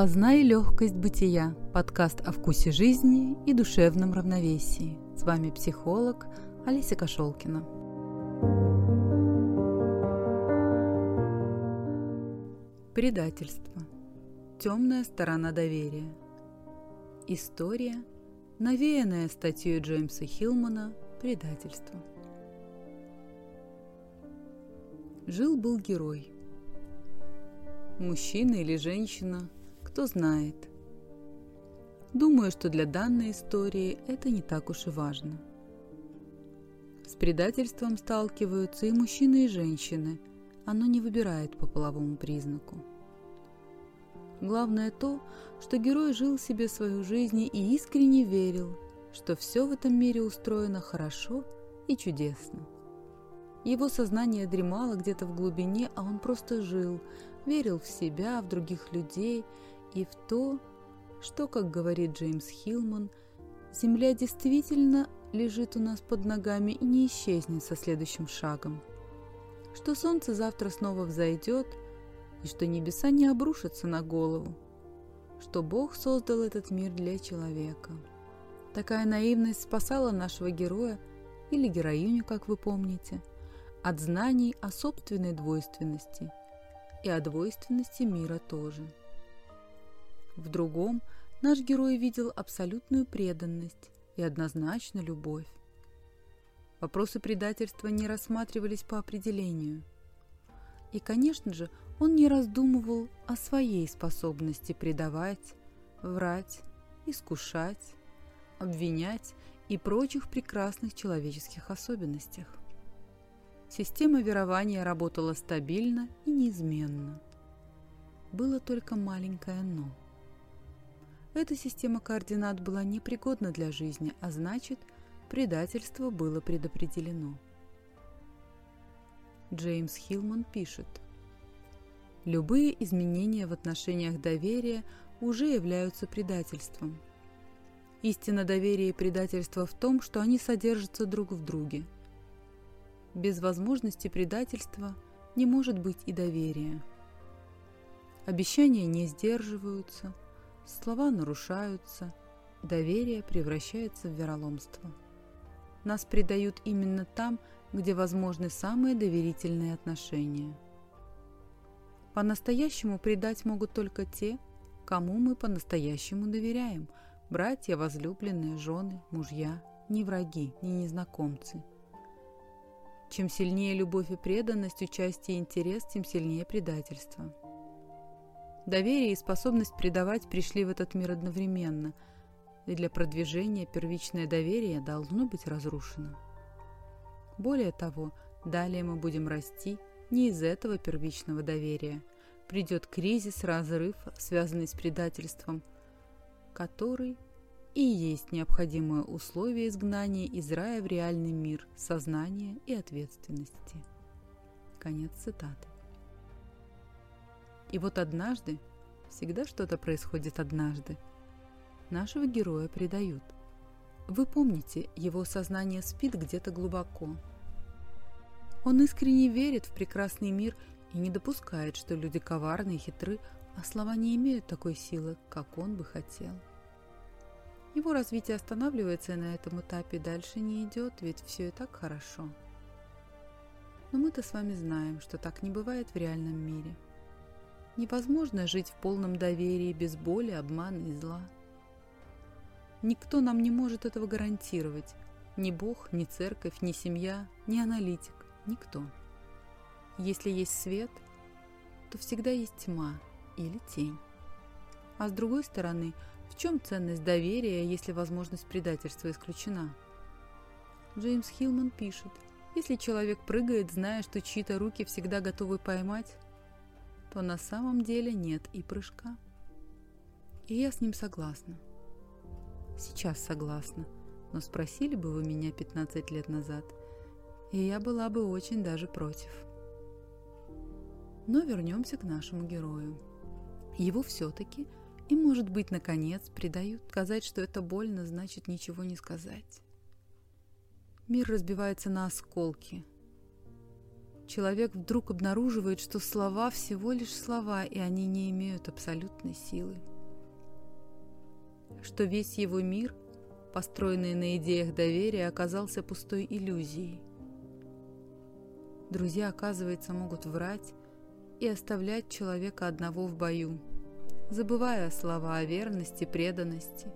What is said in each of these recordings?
Познай легкость бытия. Подкаст о вкусе жизни и душевном равновесии. С вами психолог Алиса Кошелкина. Предательство. Темная сторона доверия. История, навеянная статьей Джеймса Хилмана «Предательство». Жил-был герой. Мужчина или женщина – кто знает. Думаю, что для данной истории это не так уж и важно. С предательством сталкиваются и мужчины, и женщины. Оно не выбирает по половому признаку. Главное то, что герой жил себе свою жизнь и искренне верил, что все в этом мире устроено хорошо и чудесно. Его сознание дремало где-то в глубине, а он просто жил, верил в себя, в других людей и в то, что, как говорит Джеймс Хилман, Земля действительно лежит у нас под ногами и не исчезнет со следующим шагом, что солнце завтра снова взойдет, и что небеса не обрушатся на голову, что Бог создал этот мир для человека. Такая наивность спасала нашего героя или героиню, как вы помните, от знаний о собственной двойственности и о двойственности мира тоже. В другом наш герой видел абсолютную преданность и однозначно любовь. Вопросы предательства не рассматривались по определению. И, конечно же, он не раздумывал о своей способности предавать, врать, искушать, обвинять и прочих прекрасных человеческих особенностях. Система верования работала стабильно и неизменно. Было только маленькое «но». Эта система координат была непригодна для жизни, а значит, предательство было предопределено. Джеймс Хилман пишет, «Любые изменения в отношениях доверия уже являются предательством. Истина доверия и предательства в том, что они содержатся друг в друге. Без возможности предательства не может быть и доверия. Обещания не сдерживаются – Слова нарушаются, доверие превращается в вероломство. Нас предают именно там, где возможны самые доверительные отношения. По-настоящему предать могут только те, кому мы по-настоящему доверяем. Братья, возлюбленные, жены, мужья, не враги, не незнакомцы. Чем сильнее любовь и преданность, участие и интерес, тем сильнее предательство. Доверие и способность предавать пришли в этот мир одновременно, и для продвижения первичное доверие должно быть разрушено. Более того, далее мы будем расти не из этого первичного доверия. Придет кризис, разрыв, связанный с предательством, который и есть необходимое условие изгнания из рая в реальный мир сознания и ответственности. Конец цитаты. И вот однажды, всегда что-то происходит однажды, нашего героя предают. Вы помните, его сознание спит где-то глубоко. Он искренне верит в прекрасный мир и не допускает, что люди коварны и хитры, а слова не имеют такой силы, как он бы хотел. Его развитие останавливается на этом этапе, дальше не идет, ведь все и так хорошо. Но мы-то с вами знаем, что так не бывает в реальном мире – Невозможно жить в полном доверии без боли, обмана и зла. Никто нам не может этого гарантировать. Ни Бог, ни церковь, ни семья, ни аналитик. Никто. Если есть свет, то всегда есть тьма или тень. А с другой стороны, в чем ценность доверия, если возможность предательства исключена? Джеймс Хилман пишет, если человек прыгает, зная, что чьи-то руки всегда готовы поймать, то на самом деле нет и прыжка. И я с ним согласна. Сейчас согласна, но спросили бы вы меня 15 лет назад, и я была бы очень даже против. Но вернемся к нашему герою. Его все-таки, и может быть, наконец, предают. Сказать, что это больно, значит ничего не сказать. Мир разбивается на осколки, человек вдруг обнаруживает, что слова всего лишь слова, и они не имеют абсолютной силы. что весь его мир, построенный на идеях доверия, оказался пустой иллюзией. Друзья, оказывается, могут врать и оставлять человека одного в бою, забывая слова о верности, преданности.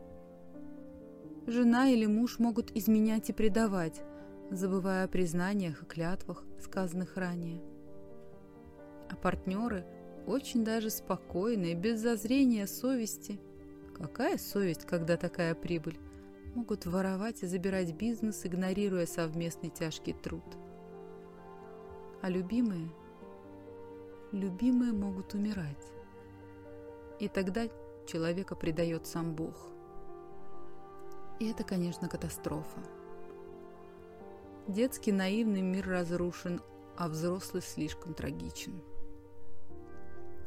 Жена или муж могут изменять и предавать, забывая о признаниях и клятвах, сказанных ранее. А партнеры очень даже спокойные, без зазрения совести. Какая совесть, когда такая прибыль? Могут воровать и забирать бизнес, игнорируя совместный тяжкий труд. А любимые? Любимые могут умирать. И тогда человека предает сам Бог. И это, конечно, катастрофа. Детский наивный мир разрушен, а взрослый слишком трагичен.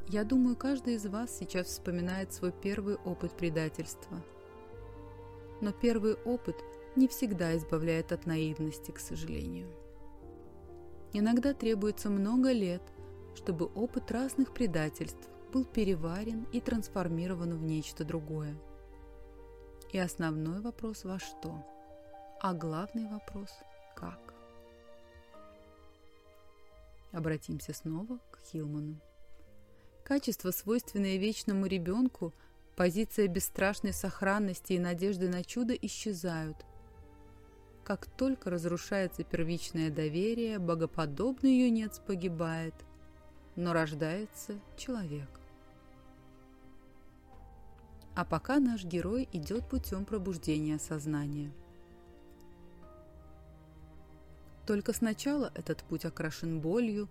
Я думаю, каждый из вас сейчас вспоминает свой первый опыт предательства. Но первый опыт не всегда избавляет от наивности, к сожалению. Иногда требуется много лет, чтобы опыт разных предательств был переварен и трансформирован в нечто другое. И основной вопрос во что? А главный вопрос – как? Обратимся снова к Хилману. Качества, свойственные вечному ребенку, позиция бесстрашной сохранности и надежды на чудо исчезают. Как только разрушается первичное доверие, богоподобный юнец погибает, но рождается человек. А пока наш герой идет путем пробуждения сознания. Только сначала этот путь окрашен болью,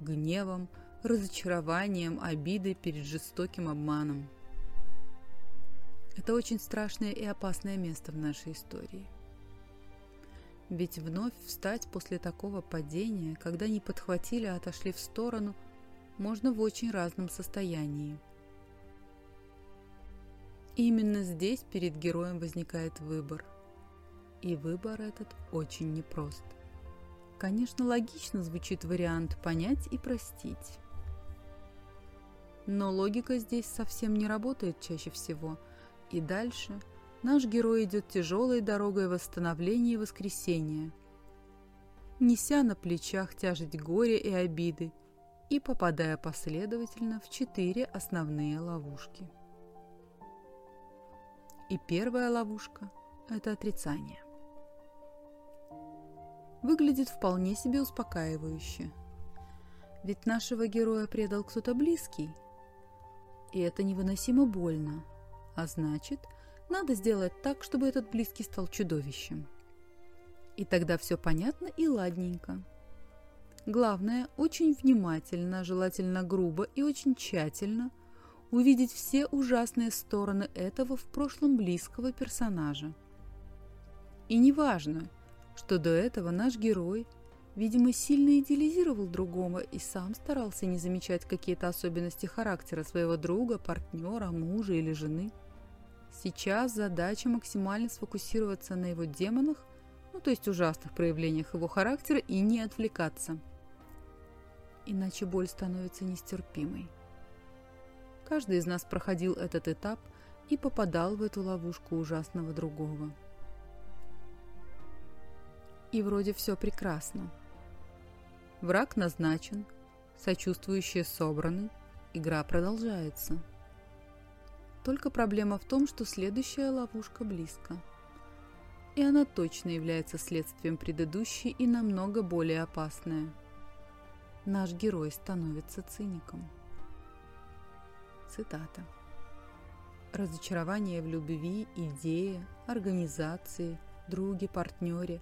гневом, разочарованием, обидой перед жестоким обманом. Это очень страшное и опасное место в нашей истории. Ведь вновь встать после такого падения, когда не подхватили, а отошли в сторону, можно в очень разном состоянии – именно здесь перед героем возникает выбор. И выбор этот очень непрост. Конечно, логично звучит вариант «понять и простить». Но логика здесь совсем не работает чаще всего. И дальше наш герой идет тяжелой дорогой восстановления и воскресения, неся на плечах тяжесть горя и обиды и попадая последовательно в четыре основные ловушки. И первая ловушка – это отрицание. Выглядит вполне себе успокаивающе. Ведь нашего героя предал кто-то близкий. И это невыносимо больно. А значит, надо сделать так, чтобы этот близкий стал чудовищем. И тогда все понятно и ладненько. Главное, очень внимательно, желательно грубо и очень тщательно увидеть все ужасные стороны этого в прошлом близкого персонажа. И неважно, что до этого наш герой, видимо, сильно идеализировал другого и сам старался не замечать какие-то особенности характера своего друга, партнера, мужа или жены. Сейчас задача максимально сфокусироваться на его демонах, ну то есть ужасных проявлениях его характера и не отвлекаться. Иначе боль становится нестерпимой. Каждый из нас проходил этот этап и попадал в эту ловушку ужасного другого. И вроде все прекрасно. Враг назначен, сочувствующие собраны, игра продолжается. Только проблема в том, что следующая ловушка близко. И она точно является следствием предыдущей и намного более опасная. Наш герой становится циником. Цитата. Разочарование в любви, идее, организации, друге, партнере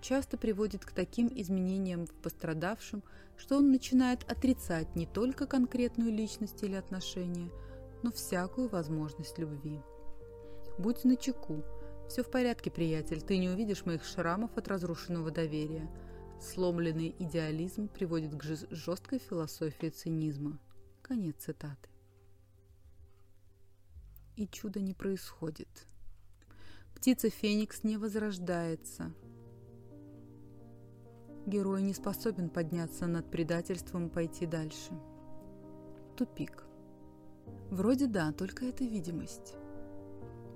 часто приводит к таким изменениям в пострадавшем, что он начинает отрицать не только конкретную личность или отношения, но всякую возможность любви. Будь начеку. Все в порядке, приятель, ты не увидишь моих шрамов от разрушенного доверия. Сломленный идеализм приводит к жесткой философии цинизма. Конец цитаты и чудо не происходит. Птица Феникс не возрождается. Герой не способен подняться над предательством и пойти дальше. Тупик. Вроде да, только это видимость.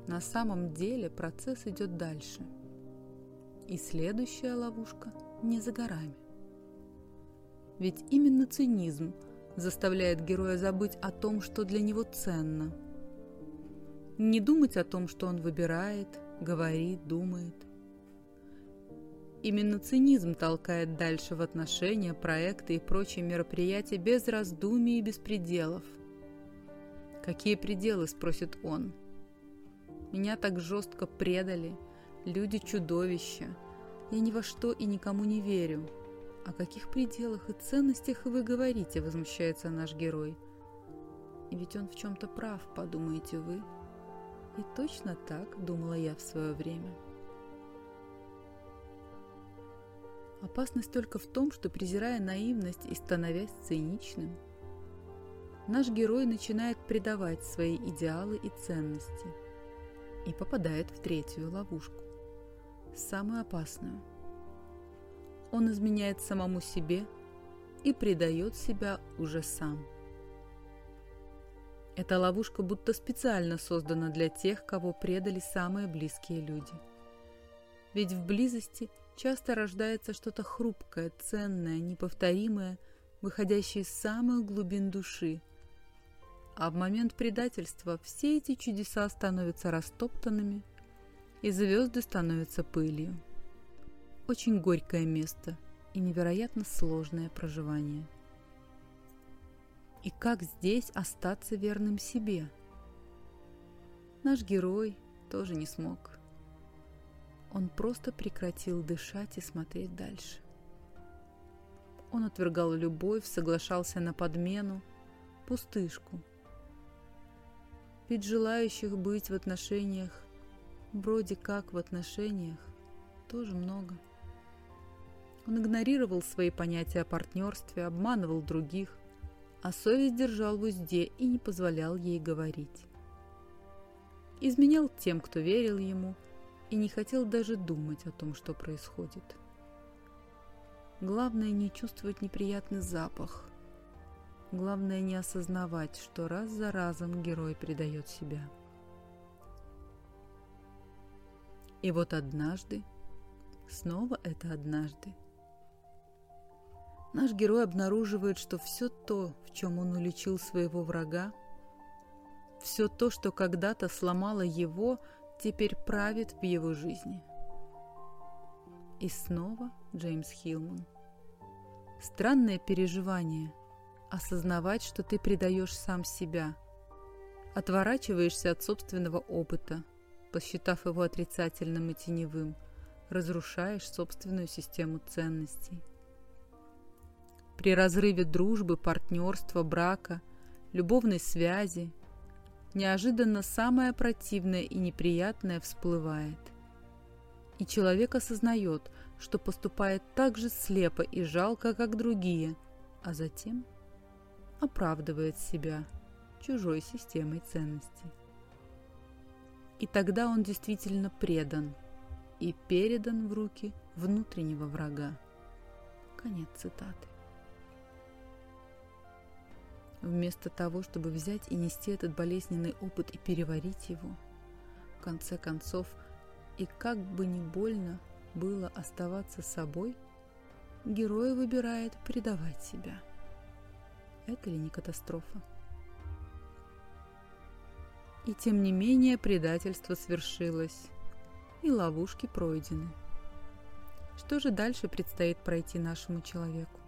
на самом деле процесс идет дальше. И следующая ловушка не за горами. Ведь именно цинизм заставляет героя забыть о том, что для него ценно. Не думать о том, что он выбирает, говорит, думает. Именно цинизм толкает дальше в отношения, проекты и прочие мероприятия без раздумий и без пределов. «Какие пределы?» – спросит он. «Меня так жестко предали. Люди – чудовища. Я ни во что и никому не верю. О каких пределах и ценностях вы говорите?» – возмущается наш герой. И ведь он в чем-то прав, подумаете вы. И точно так думала я в свое время. Опасность только в том, что, презирая наивность и становясь циничным, наш герой начинает предавать свои идеалы и ценности и попадает в третью ловушку, самую опасную. Он изменяет самому себе и предает себя уже сам. Эта ловушка будто специально создана для тех, кого предали самые близкие люди. Ведь в близости часто рождается что-то хрупкое, ценное, неповторимое, выходящее из самых глубин души. А в момент предательства все эти чудеса становятся растоптанными, и звезды становятся пылью. Очень горькое место и невероятно сложное проживание. И как здесь остаться верным себе? Наш герой тоже не смог. Он просто прекратил дышать и смотреть дальше. Он отвергал любовь, соглашался на подмену, пустышку. Ведь желающих быть в отношениях, вроде как в отношениях, тоже много. Он игнорировал свои понятия о партнерстве, обманывал других, а совесть держал в узде и не позволял ей говорить. Изменял тем, кто верил ему, и не хотел даже думать о том, что происходит. Главное не чувствовать неприятный запах. Главное не осознавать, что раз за разом герой предает себя. И вот однажды, снова это однажды, наш герой обнаруживает, что все то, в чем он уличил своего врага, все то, что когда-то сломало его, теперь правит в его жизни. И снова Джеймс Хилман. Странное переживание – осознавать, что ты предаешь сам себя, отворачиваешься от собственного опыта, посчитав его отрицательным и теневым, разрушаешь собственную систему ценностей – при разрыве дружбы, партнерства, брака, любовной связи неожиданно самое противное и неприятное всплывает. И человек осознает, что поступает так же слепо и жалко, как другие, а затем оправдывает себя чужой системой ценностей. И тогда он действительно предан и передан в руки внутреннего врага. Конец цитаты. Вместо того, чтобы взять и нести этот болезненный опыт и переварить его, в конце концов, и как бы ни больно было оставаться собой, герой выбирает предавать себя. Это ли не катастрофа? И тем не менее предательство свершилось, и ловушки пройдены. Что же дальше предстоит пройти нашему человеку?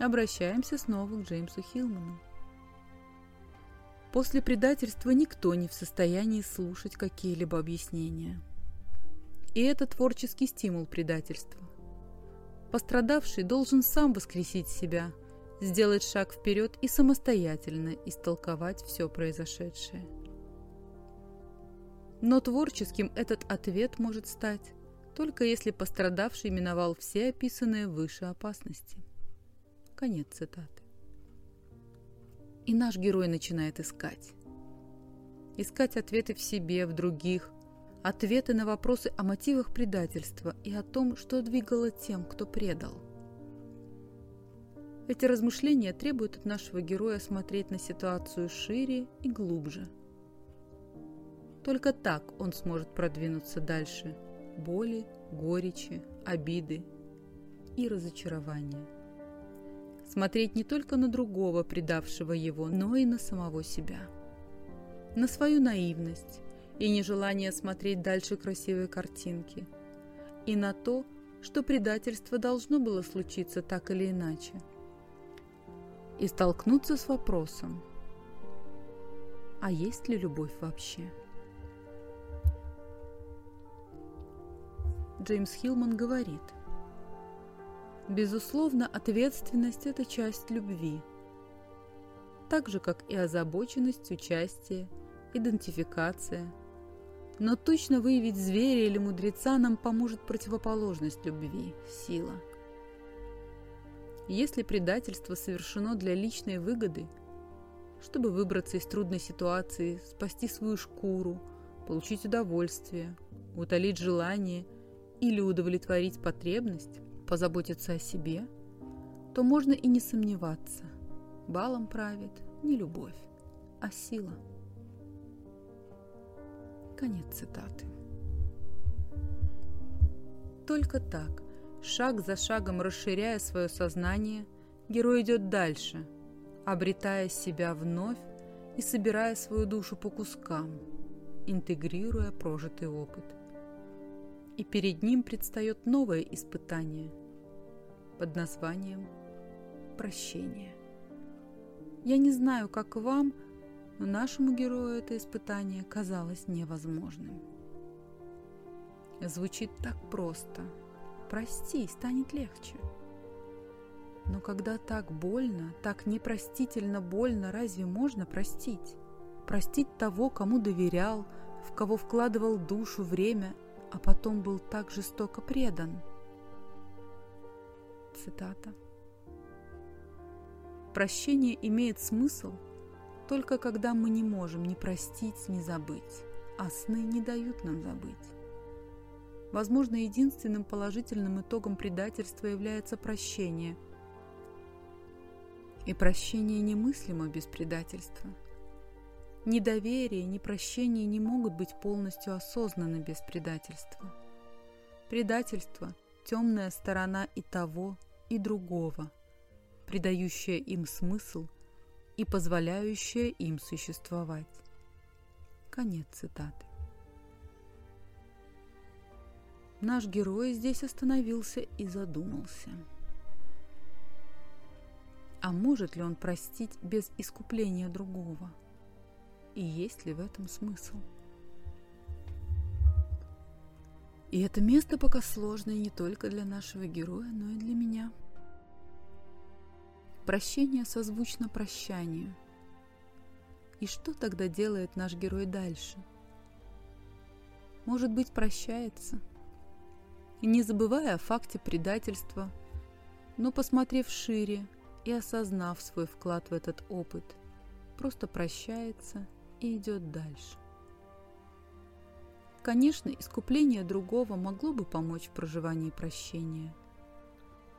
Обращаемся снова к Джеймсу Хилману. После предательства никто не в состоянии слушать какие-либо объяснения. И это творческий стимул предательства. Пострадавший должен сам воскресить себя, сделать шаг вперед и самостоятельно истолковать все произошедшее. Но творческим этот ответ может стать, только если пострадавший миновал все описанные выше опасности. Конец цитаты. И наш герой начинает искать. Искать ответы в себе, в других, ответы на вопросы о мотивах предательства и о том, что двигало тем, кто предал. Эти размышления требуют от нашего героя смотреть на ситуацию шире и глубже. Только так он сможет продвинуться дальше боли, горечи, обиды и разочарования. Смотреть не только на другого, предавшего его, но и на самого себя. На свою наивность и нежелание смотреть дальше красивой картинки. И на то, что предательство должно было случиться так или иначе. И столкнуться с вопросом, а есть ли любовь вообще? Джеймс Хилман говорит, «Безусловно, ответственность – это часть любви, так же, как и озабоченность, участие, идентификация. Но точно выявить зверя или мудреца нам поможет противоположность любви – сила. Если предательство совершено для личной выгоды, чтобы выбраться из трудной ситуации, спасти свою шкуру, получить удовольствие, утолить желание – или удовлетворить потребность, позаботиться о себе, то можно и не сомневаться. Балом правит не любовь, а сила. Конец цитаты. Только так, шаг за шагом расширяя свое сознание, герой идет дальше, обретая себя вновь и собирая свою душу по кускам, интегрируя прожитый опыт – и перед ним предстает новое испытание под названием «Прощение». Я не знаю, как вам, но нашему герою это испытание казалось невозможным. Звучит так просто. Прости, станет легче. Но когда так больно, так непростительно больно, разве можно простить? Простить того, кому доверял, в кого вкладывал душу, время а потом был так жестоко предан. Цитата. Прощение имеет смысл только когда мы не можем ни простить, ни забыть, а сны не дают нам забыть. Возможно, единственным положительным итогом предательства является прощение. И прощение немыслимо без предательства – ни доверие, ни прощение не могут быть полностью осознаны без предательства. Предательство – темная сторона и того, и другого, придающая им смысл и позволяющая им существовать. Конец цитаты. Наш герой здесь остановился и задумался. А может ли он простить без искупления другого? и есть ли в этом смысл. И это место пока сложное не только для нашего героя, но и для меня. Прощение созвучно прощанию. И что тогда делает наш герой дальше? Может быть, прощается, не забывая о факте предательства, но посмотрев шире и осознав свой вклад в этот опыт, просто прощается – и идет дальше. Конечно, искупление другого могло бы помочь в проживании прощения,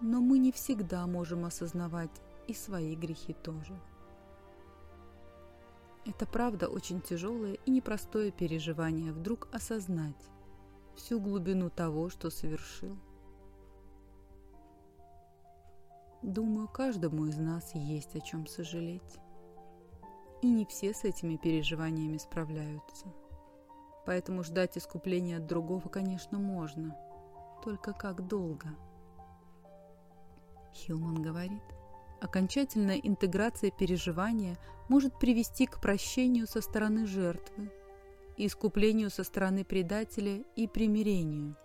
но мы не всегда можем осознавать и свои грехи тоже. Это правда очень тяжелое и непростое переживание вдруг осознать всю глубину того, что совершил. Думаю, каждому из нас есть о чем сожалеть. И не все с этими переживаниями справляются. Поэтому ждать искупления от другого, конечно, можно. Только как долго? Хилман говорит, окончательная интеграция переживания может привести к прощению со стороны жертвы, искуплению со стороны предателя и примирению.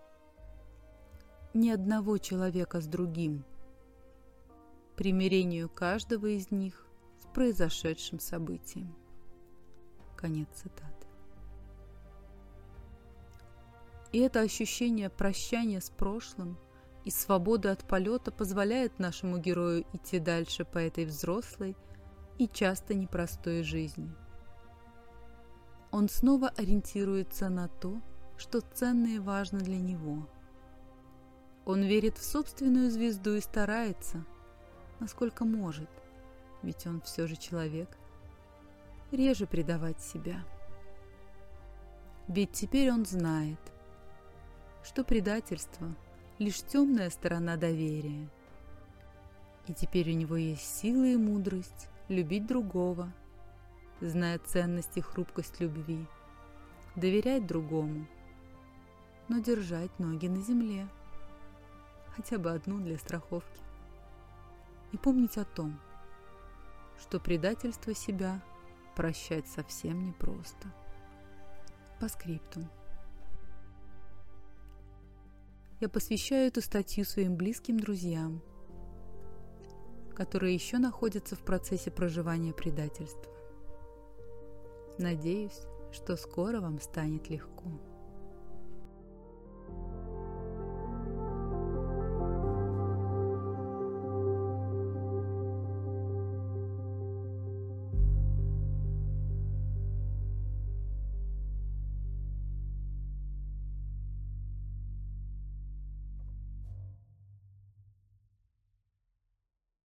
Ни одного человека с другим. Примирению каждого из них произошедшим событием. Конец цитаты. И это ощущение прощания с прошлым и свободы от полета позволяет нашему герою идти дальше по этой взрослой и часто непростой жизни. Он снова ориентируется на то, что ценно и важно для него. Он верит в собственную звезду и старается, насколько может – ведь он все же человек, реже предавать себя. Ведь теперь он знает, что предательство – лишь темная сторона доверия. И теперь у него есть сила и мудрость любить другого, зная ценность и хрупкость любви, доверять другому, но держать ноги на земле, хотя бы одну для страховки. И помнить о том, что предательство себя прощать совсем непросто. По скрипту. Я посвящаю эту статью своим близким друзьям, которые еще находятся в процессе проживания предательства. Надеюсь, что скоро вам станет легко.